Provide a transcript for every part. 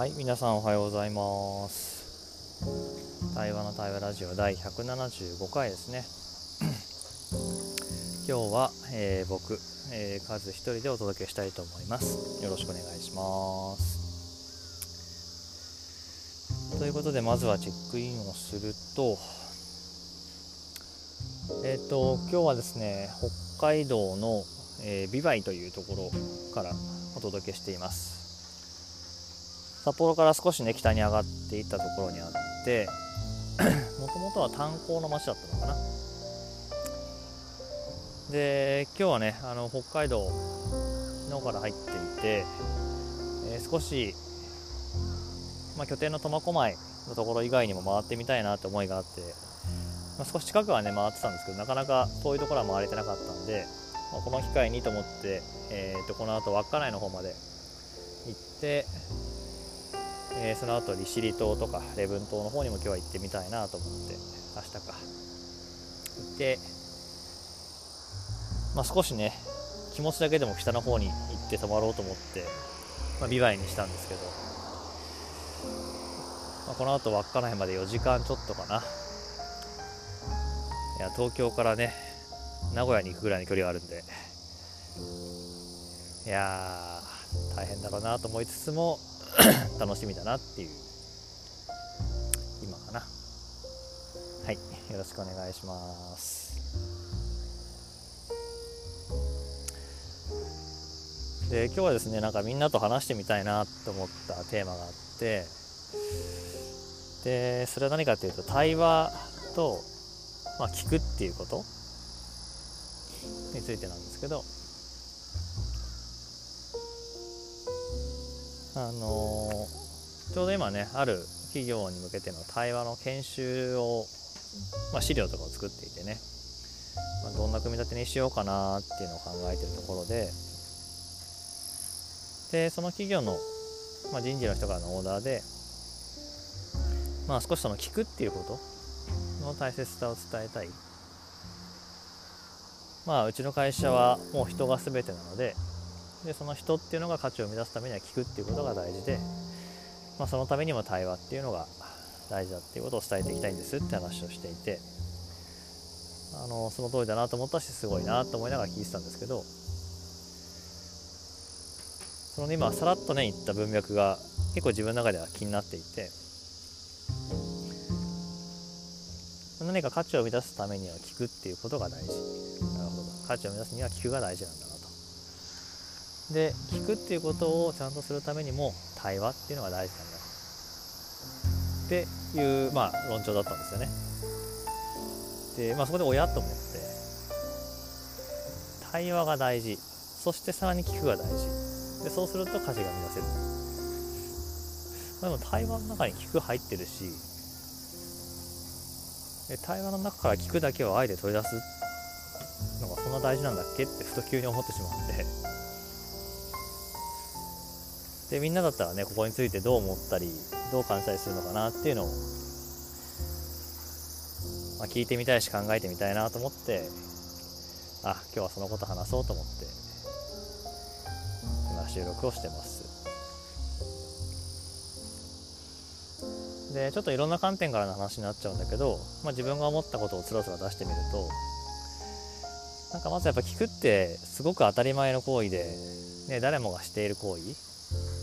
はい、皆さんおはようございます。対話の対話ラジオ第175回ですね。今日は、えー僕、えー、カズ一人でお届けしたいと思います。よろしくお願いします。ということで、まずはチェックインをすると、えっ、と、今日はですね、北海道の、えービバイというところからお届けしています。札幌から少しね北に上がっていったところにあってもともとは炭鉱の町だったのかな。で今日はねあの北海道のから入っていて、えー少し、まあ、拠点の苫小牧のところ以外にも回ってみたいなって思いがあって、まあ、少し近くはね回ってたんですけどなかなか遠いところは回れてなかったんで、まあこの機会にと思って、えーとこの後稚内の方まで行ってえーその後利尻島とか礼文島の方にも今日は行ってみたいなと思って明日か。行って、まあ、少しね気持ちだけでも北の方に行って泊まろうと思って、まあ、ビバイにしたんですけど、まあ、この後稚内まで4時間ちょっとかな。いや東京からね名古屋に行くぐらいの距離があるんで。いやー大変だろうなと思いつつも 楽しみだなっていう今かな。はいよろしくお願いします。で今日はですねなんかみんなと話してみたいなと思ったテーマがあってでそれは何かっていうと対話と、まあ、聞くっていうことについてなんですけどあのちょうど今ねある企業に向けての対話の研修を、まあ、資料とかを作っていてね、まあ、どんな組み立てにしようかなっていうのを考えてるところででその企業の、まあ、人事の人からのオーダーで、まあ、少しその聞くっていうことの大切さを伝えたい。まあうちの会社はもう人が全てなのででその人っていうのが価値を生み出すためには聞くっていうことが大事で、まあ、そのためにも対話っていうのが大事だっていうことを伝えていきたいんですって話をしていてあのその通りだなと思ったしすごいなと思いながら聞いてたんですけどそのね今さらっとね言った文脈が結構自分の中では気になっていて何か価値を生み出すためには聞くっていうことが大事。なるほど。価値を生み出すには聞くが大事なんだ。で聞くっていうことをちゃんとするためにも対話っていうのが大事なんだ。っていうまあ論調だったんですよね。でまあそこで親と思って対話が大事。そしてさらに聞くが大事。でそうすると価値が生み出せる、まあ、でも対話の中に聞く入ってるし対話の中から聞くだけをあえて取り出すのがそんな大事なんだっけってふと急に思ってしまって。でみんなだったらねここについてどう思ったりどう感じたりするのかなっていうのを、まあ、聞いてみたいし考えてみたいなと思ってあ今日はそのこと話そうと思って今収録をしてます。でちょっといろんな観点からの話になっちゃうんだけど、まあ、自分が思ったことをつらつら出してみるとなんかまずやっぱ聞くってすごく当たり前の行為で、ね、誰もがしている行為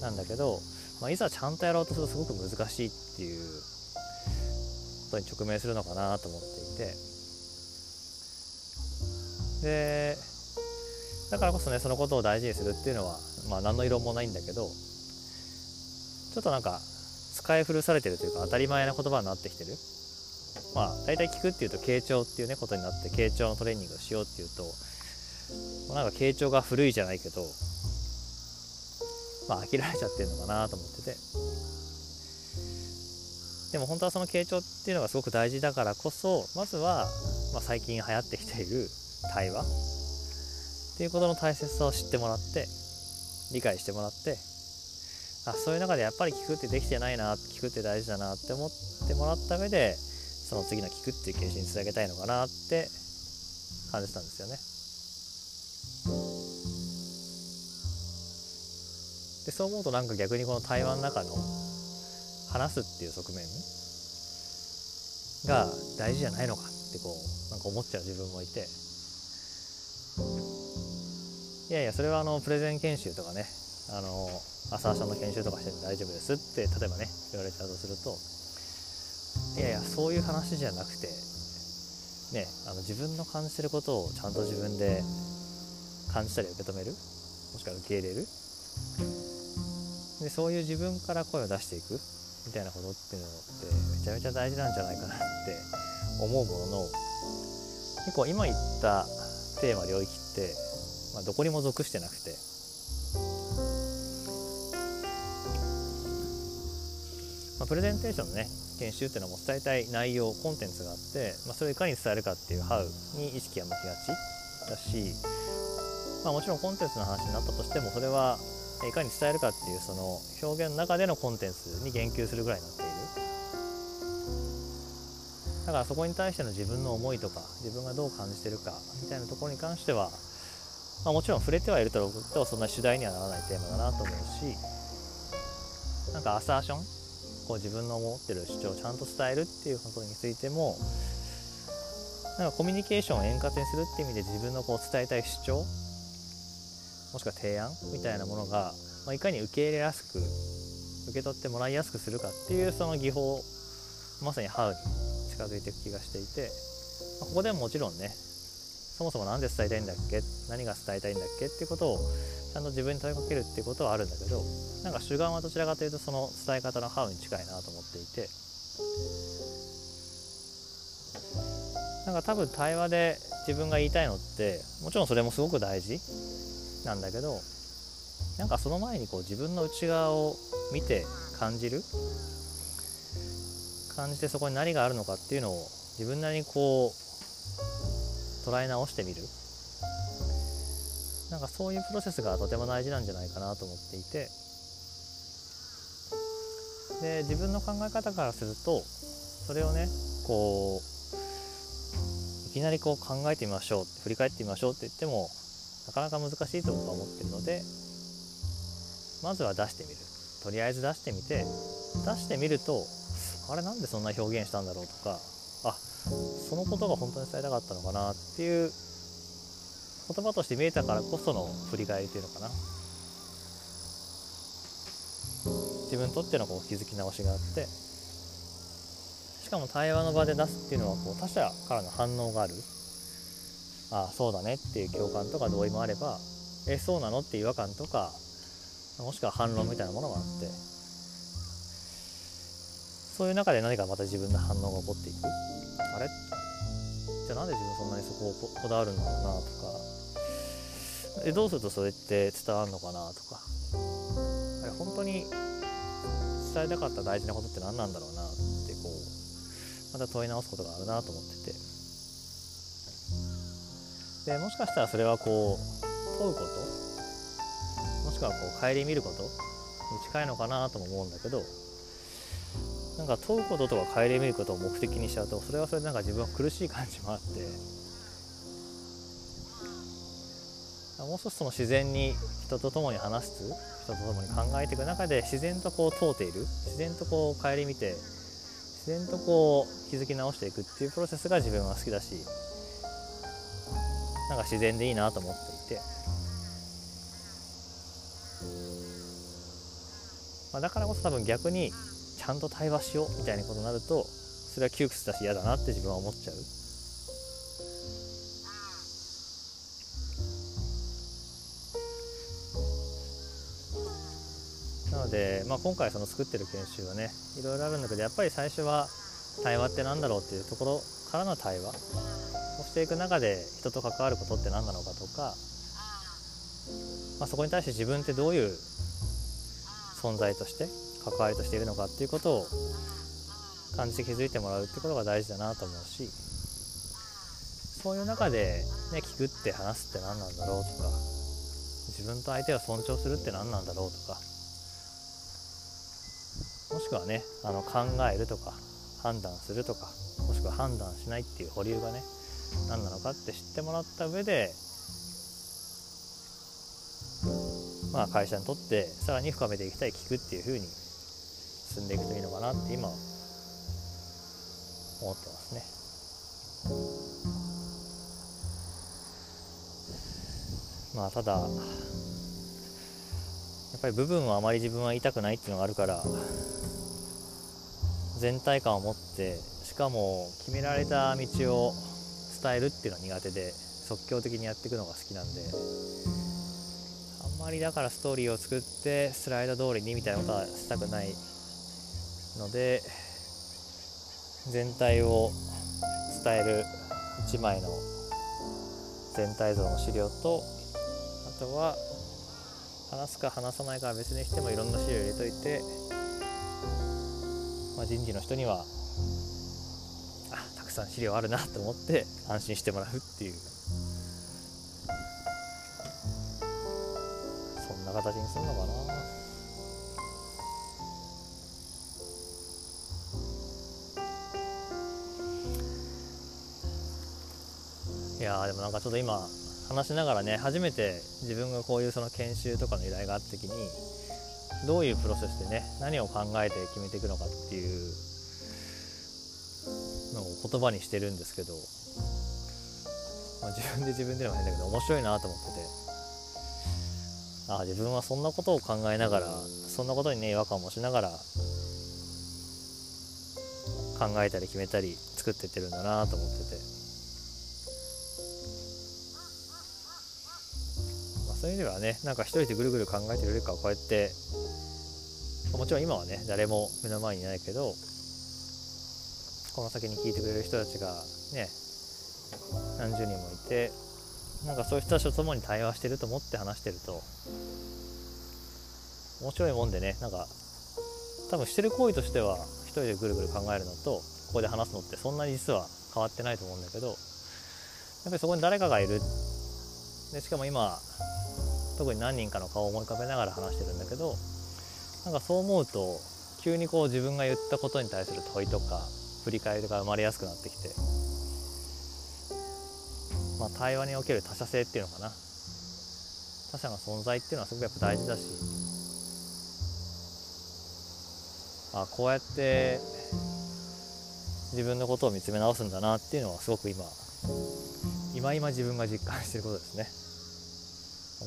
なんだけど、まあ、いざちゃんとやろうとするとすごく難しいっていうことに直面するのかなと思っていて。でだからこそねそのことを大事にするっていうのは、まあ、何の異論もないんだけどちょっとなんか使い古されてるというか当たり前な言葉になってきてる。まあ大体聞くっていうと傾聴っていうねことになって傾聴のトレーニングをしようっていうともうなんか傾聴が古いじゃないけどまあ飽きられちゃってるのかなと思っててでも本当はその傾聴っていうのがすごく大事だからこそまずは、まあ、最近流行ってきている対話っていうことの大切さを知ってもらって理解してもらってあそういう中でやっぱり聞くってできてないな聞くって大事だなって思ってもらった上でその次の聞くっていう形式につなげたいのかなって感じたんですよね。でそう思うとなんか逆にこの対話の中の話すっていう側面が大事じゃないのかってこうなんか思っちゃう自分もいて。いやいやそれはあのプレゼン研修とかねあのアサーションの研修とかしても大丈夫ですって例えばね言われちゃうとするといやいやそういう話じゃなくてねあの自分の感じてることをちゃんと自分で感じたり受け止める？もしくは受け入れる？でそういう自分から声を出していく？みたいなことっていうのってめちゃめちゃ大事なんじゃないかなって思うものの結構今言ったテーマ領域って、まあ、どこにも属してなくて。まあ、プレゼンテーションのね研修っていうのも伝えたい内容コンテンツがあって、まあ、それをいかに伝えるかっていう「How」に意識が向きがちだし、まあ、もちろんコンテンツの話になったとしてもそれはいかに伝えるかっていうその表現の中でのコンテンツに言及するぐらいになっている。だからそこに対しての自分の思いとか自分がどう感じてるかみたいなところに関しては、まあ、もちろん触れてはいるとそんな主題にはならないテーマだなと思うしなんかアサーションこう自分の思ってる主張をちゃんと伝えるっていうことについてもなんかコミュニケーションを円滑にするっていう意味で自分のこう伝えたい主張もしくは提案みたいなものが、まあ、いかに受け入れやすく受け取ってもらいやすくするかっていうその技法まさにハウに近づいていく気がしていて、まあ、ここでももちろんねそもそも何で伝えたいんだっけ？何が伝えたいんだっけっていうことをちゃんと自分に問いかけるっていうことはあるんだけどなんか主眼はどちらかというとその伝え方のハウに近いなと思っていて。なんか多分対話で自分が言いたいのってもちろんそれもすごく大事。なんだけどなんかその前にこう自分の内側を見て感じる？感じてそこに何があるのかっていうのを自分なりにこう捉え直してみる？なんかそういうプロセスがとても大事なんじゃないかなと思っていて。で自分の考え方からするとそれをねこういきなりこう考えてみましょう振り返ってみましょうって言ってもなかなか難しいと僕は思ってるのでまずは出してみる。とりあえず出してみて出してみるとあれなんでそんな表現したんだろうとかあそのことが本当に伝えたかったのかなっていう言葉として見えたからこその振り返りっていうのかな。自分にとってのこう気づき直しがあってしかも対話の場で出すっていうのはこう他者からの反応がある。あそうだねっていう共感とか同意もあればえそうなのって違和感とかもしくは反論みたいなものがあって。そういう中で何かまた自分の反応が起こっていく。あれ？じゃあなんで自分そんなにそこをこだわるんだろうなとか。えどうするとそれって伝わるのかなとか。あれ本当に伝えたかった大事なことって何なんだろうなってこうまた問い直すことがあるなと思ってて。でもしかしたらそれはこう問うこと？もしくはこう顧みることに近いのかなとも思うんだけどなんか問うこととか顧みることを目的にしちゃうとそれはそれでなんか自分は苦しい感じもあって。もう少しその自然に人と共に話す人と共に考えていく中で自然とこう問うている自然とこう顧みて自然とこう気づき直していくっていうプロセスが自分は好きだしなんか自然でいいなと思っていて、まあ、だからこそ多分逆にちゃんと対話しようみたいなことになるとそれは窮屈だし嫌だなって自分は思っちゃう。なので、まあ、今回その作ってる研修はねいろいろあるんだけどやっぱり最初は対話って何だろうっていうところからの対話していく中で人と関わることって何なのかとか、まあ、そこに対して自分ってどういう存在として関わりとしているのかっていうことを感じて気づいてもらうってことが大事だなと思うしそういう中で、ね、聞くって話すって何なんだろうとか自分と相手を尊重するって何なんだろうとかもしくはねあの考えるとか判断するとかもしくは判断しないっていう保留がね何なのかって知ってもらった上でまあ、会社にとってさらに深めていきたい聞くっていう風に進んでいくといいのかなって今思ってますね。まあただやっぱり部分はあまり自分は言いたくないっていうのがあるから全体感を持ってしかも決められた道を伝えるっていうのは苦手で即興的にやっていくのが好きなんで。あんまりだからストーリーを作ってスライド通りにみたいなことはしたくないので全体を伝える1枚の全体像の資料とあとは話すか話さないかは別にしてもいろんな資料入れといて、まあ、人事の人にはくさん資料あるなと思って安心してもらうっていうそんな形にするのかな。いやでもなんかちょっと今話しながらね初めて自分がこういうその研修とかの依頼があった時にどういうプロセスでね何を考えて決めていくのかっていう言葉にしてるんですけど、まあ、自分で自分でも変だけど面白いなと思っててああ自分はそんなことを考えながらそんなことにね違和感もしながら考えたり決めたり作ってってるんだなと思ってて。まあそういう意味ではねなんか一人でぐるぐる考えてるよりかはこうやってもちろん今はね誰も目の前にいないけどこの先に聞いてくれる人たちがね何十人もいてなんかそういう人たちと共に対話してると思って話してると面白いもんでねなんか多分してる行為としては一人でぐるぐる考えるのとここで話すのってそんなに実は変わってないと思うんだけどやっぱりそこに誰かがいる。でしかも今特に何人かの顔を思い浮かべながら話してるんだけどなんかそう思うと急にこう自分が言ったことに対する問いとか振り返りが生まれやすくなってきて、まあ、対話における他者性っていうのかな。他者の存在っていうのはすごくやっぱ大事だしあこうやって自分のことを見つめ直すんだなっていうのはすごく今今今自分が実感してることですね。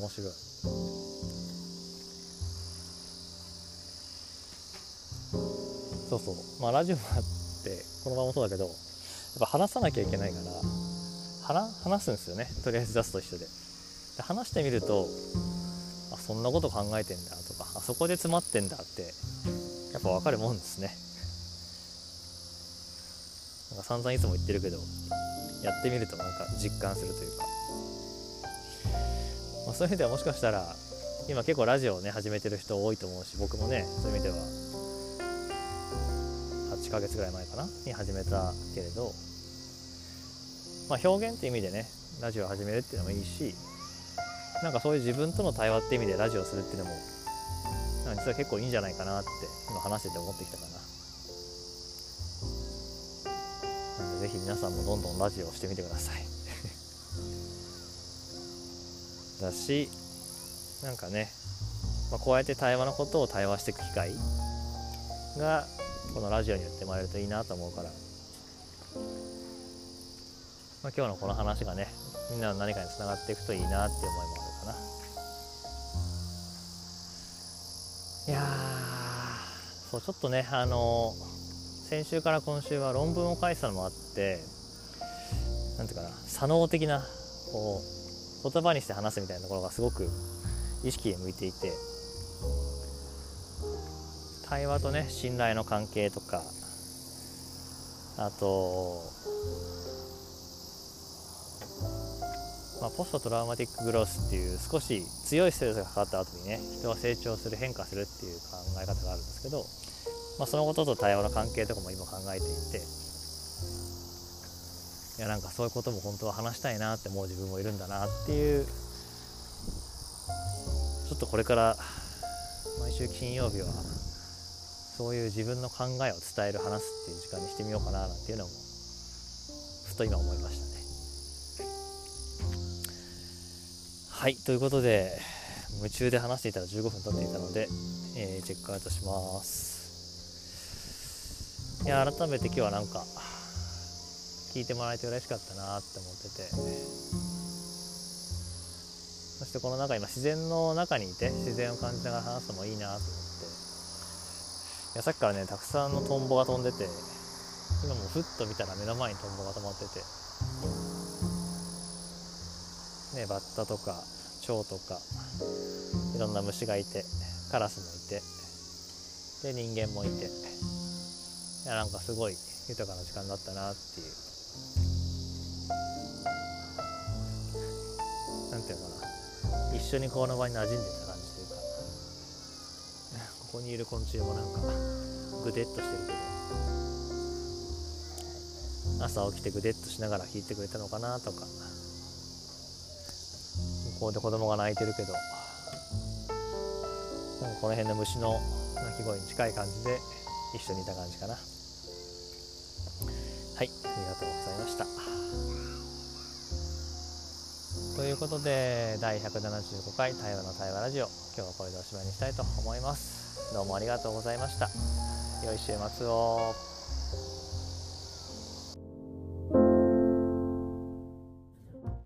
面白い。そうそう。まあラジオもってこのままそうだけどやっぱ話さなきゃいけないから話すんですよね。とりあえず出すと一緒で。で話してみるとあそんなこと考えてんだとかあそこで詰まってんだってやっぱ分かるもんですね。なんか散々いつも言ってるけどやってみるとなんか実感するというか。まあ、そういう意味ではもしかしたら今結構ラジオをね始めてる人多いと思うし僕もねそういう意味では8ヶ月ぐらい前かな？に始めたけれど、まあ、表現って意味でねラジオを始めるっていうのもいいしなんかそういう自分との対話って意味でラジオするっていうのも実は結構いいんじゃないかなって今話してて思ってきたかな。なのでぜひ皆さんもどんどんラジオをしてみてください。だしなんかね、まあ、こうやって対話のことを対話していく機会がこのラジオによって生まれるといいなと思うから、まあ、今日のこの話がねみんなの何かにつながっていくといいなって思いもあるかな。いやそうちょっとねあの先週から今週は論文を書いてたのもあってなんていうかな左脳的なこう言葉にして話すみたいなところがすごく意識に向いていて対話とね信頼の関係とか。あと、まあ、ポストトラウマティックグロースっていう少し強いストレスがかかった後にね人は成長する変化するっていう考え方があるんですけど、まあ、そのことと対話の関係とかも今考えていて。いやなんかそういうことも本当は話したいなって思う自分もいるんだなっていう。ちょっとこれから毎週金曜日はそういう自分の考えを伝える話すっていう時間にしてみようかななんていうのもふと今思いましたね。はいということで夢中で話していたら15分経っていたので、えー、チェックアウトします。いや改めて今日はなんか聞いてもらえて嬉しかったなって思ってて。そしてこの中今自然の中にいて自然を感じながら話すのもいいなと思って。やさっきからねたくさんのトンボが飛んでて今もふっと見たら目の前にトンボが止まってて。ねバッタとか蝶とかいろんな虫がいてカラスもいてで人間もいて。いやなんかすごい豊かな時間だったなっていう。なんていうのかな。一緒にこの場に馴染んでた。ここにいる昆虫もなんかぐでっとしてるけど朝起きてぐでっとしながら聞いてくれたのかなとか。向こうで子供が泣いてるけど。なんかこの辺の虫の鳴き声に近い感じで一緒にいた感じかな。はいありがとうございました。ということで第175回対話の対話ラジオ今日はこれでおしまいにしたいと思います。どうもありがとうございました。良い週末を。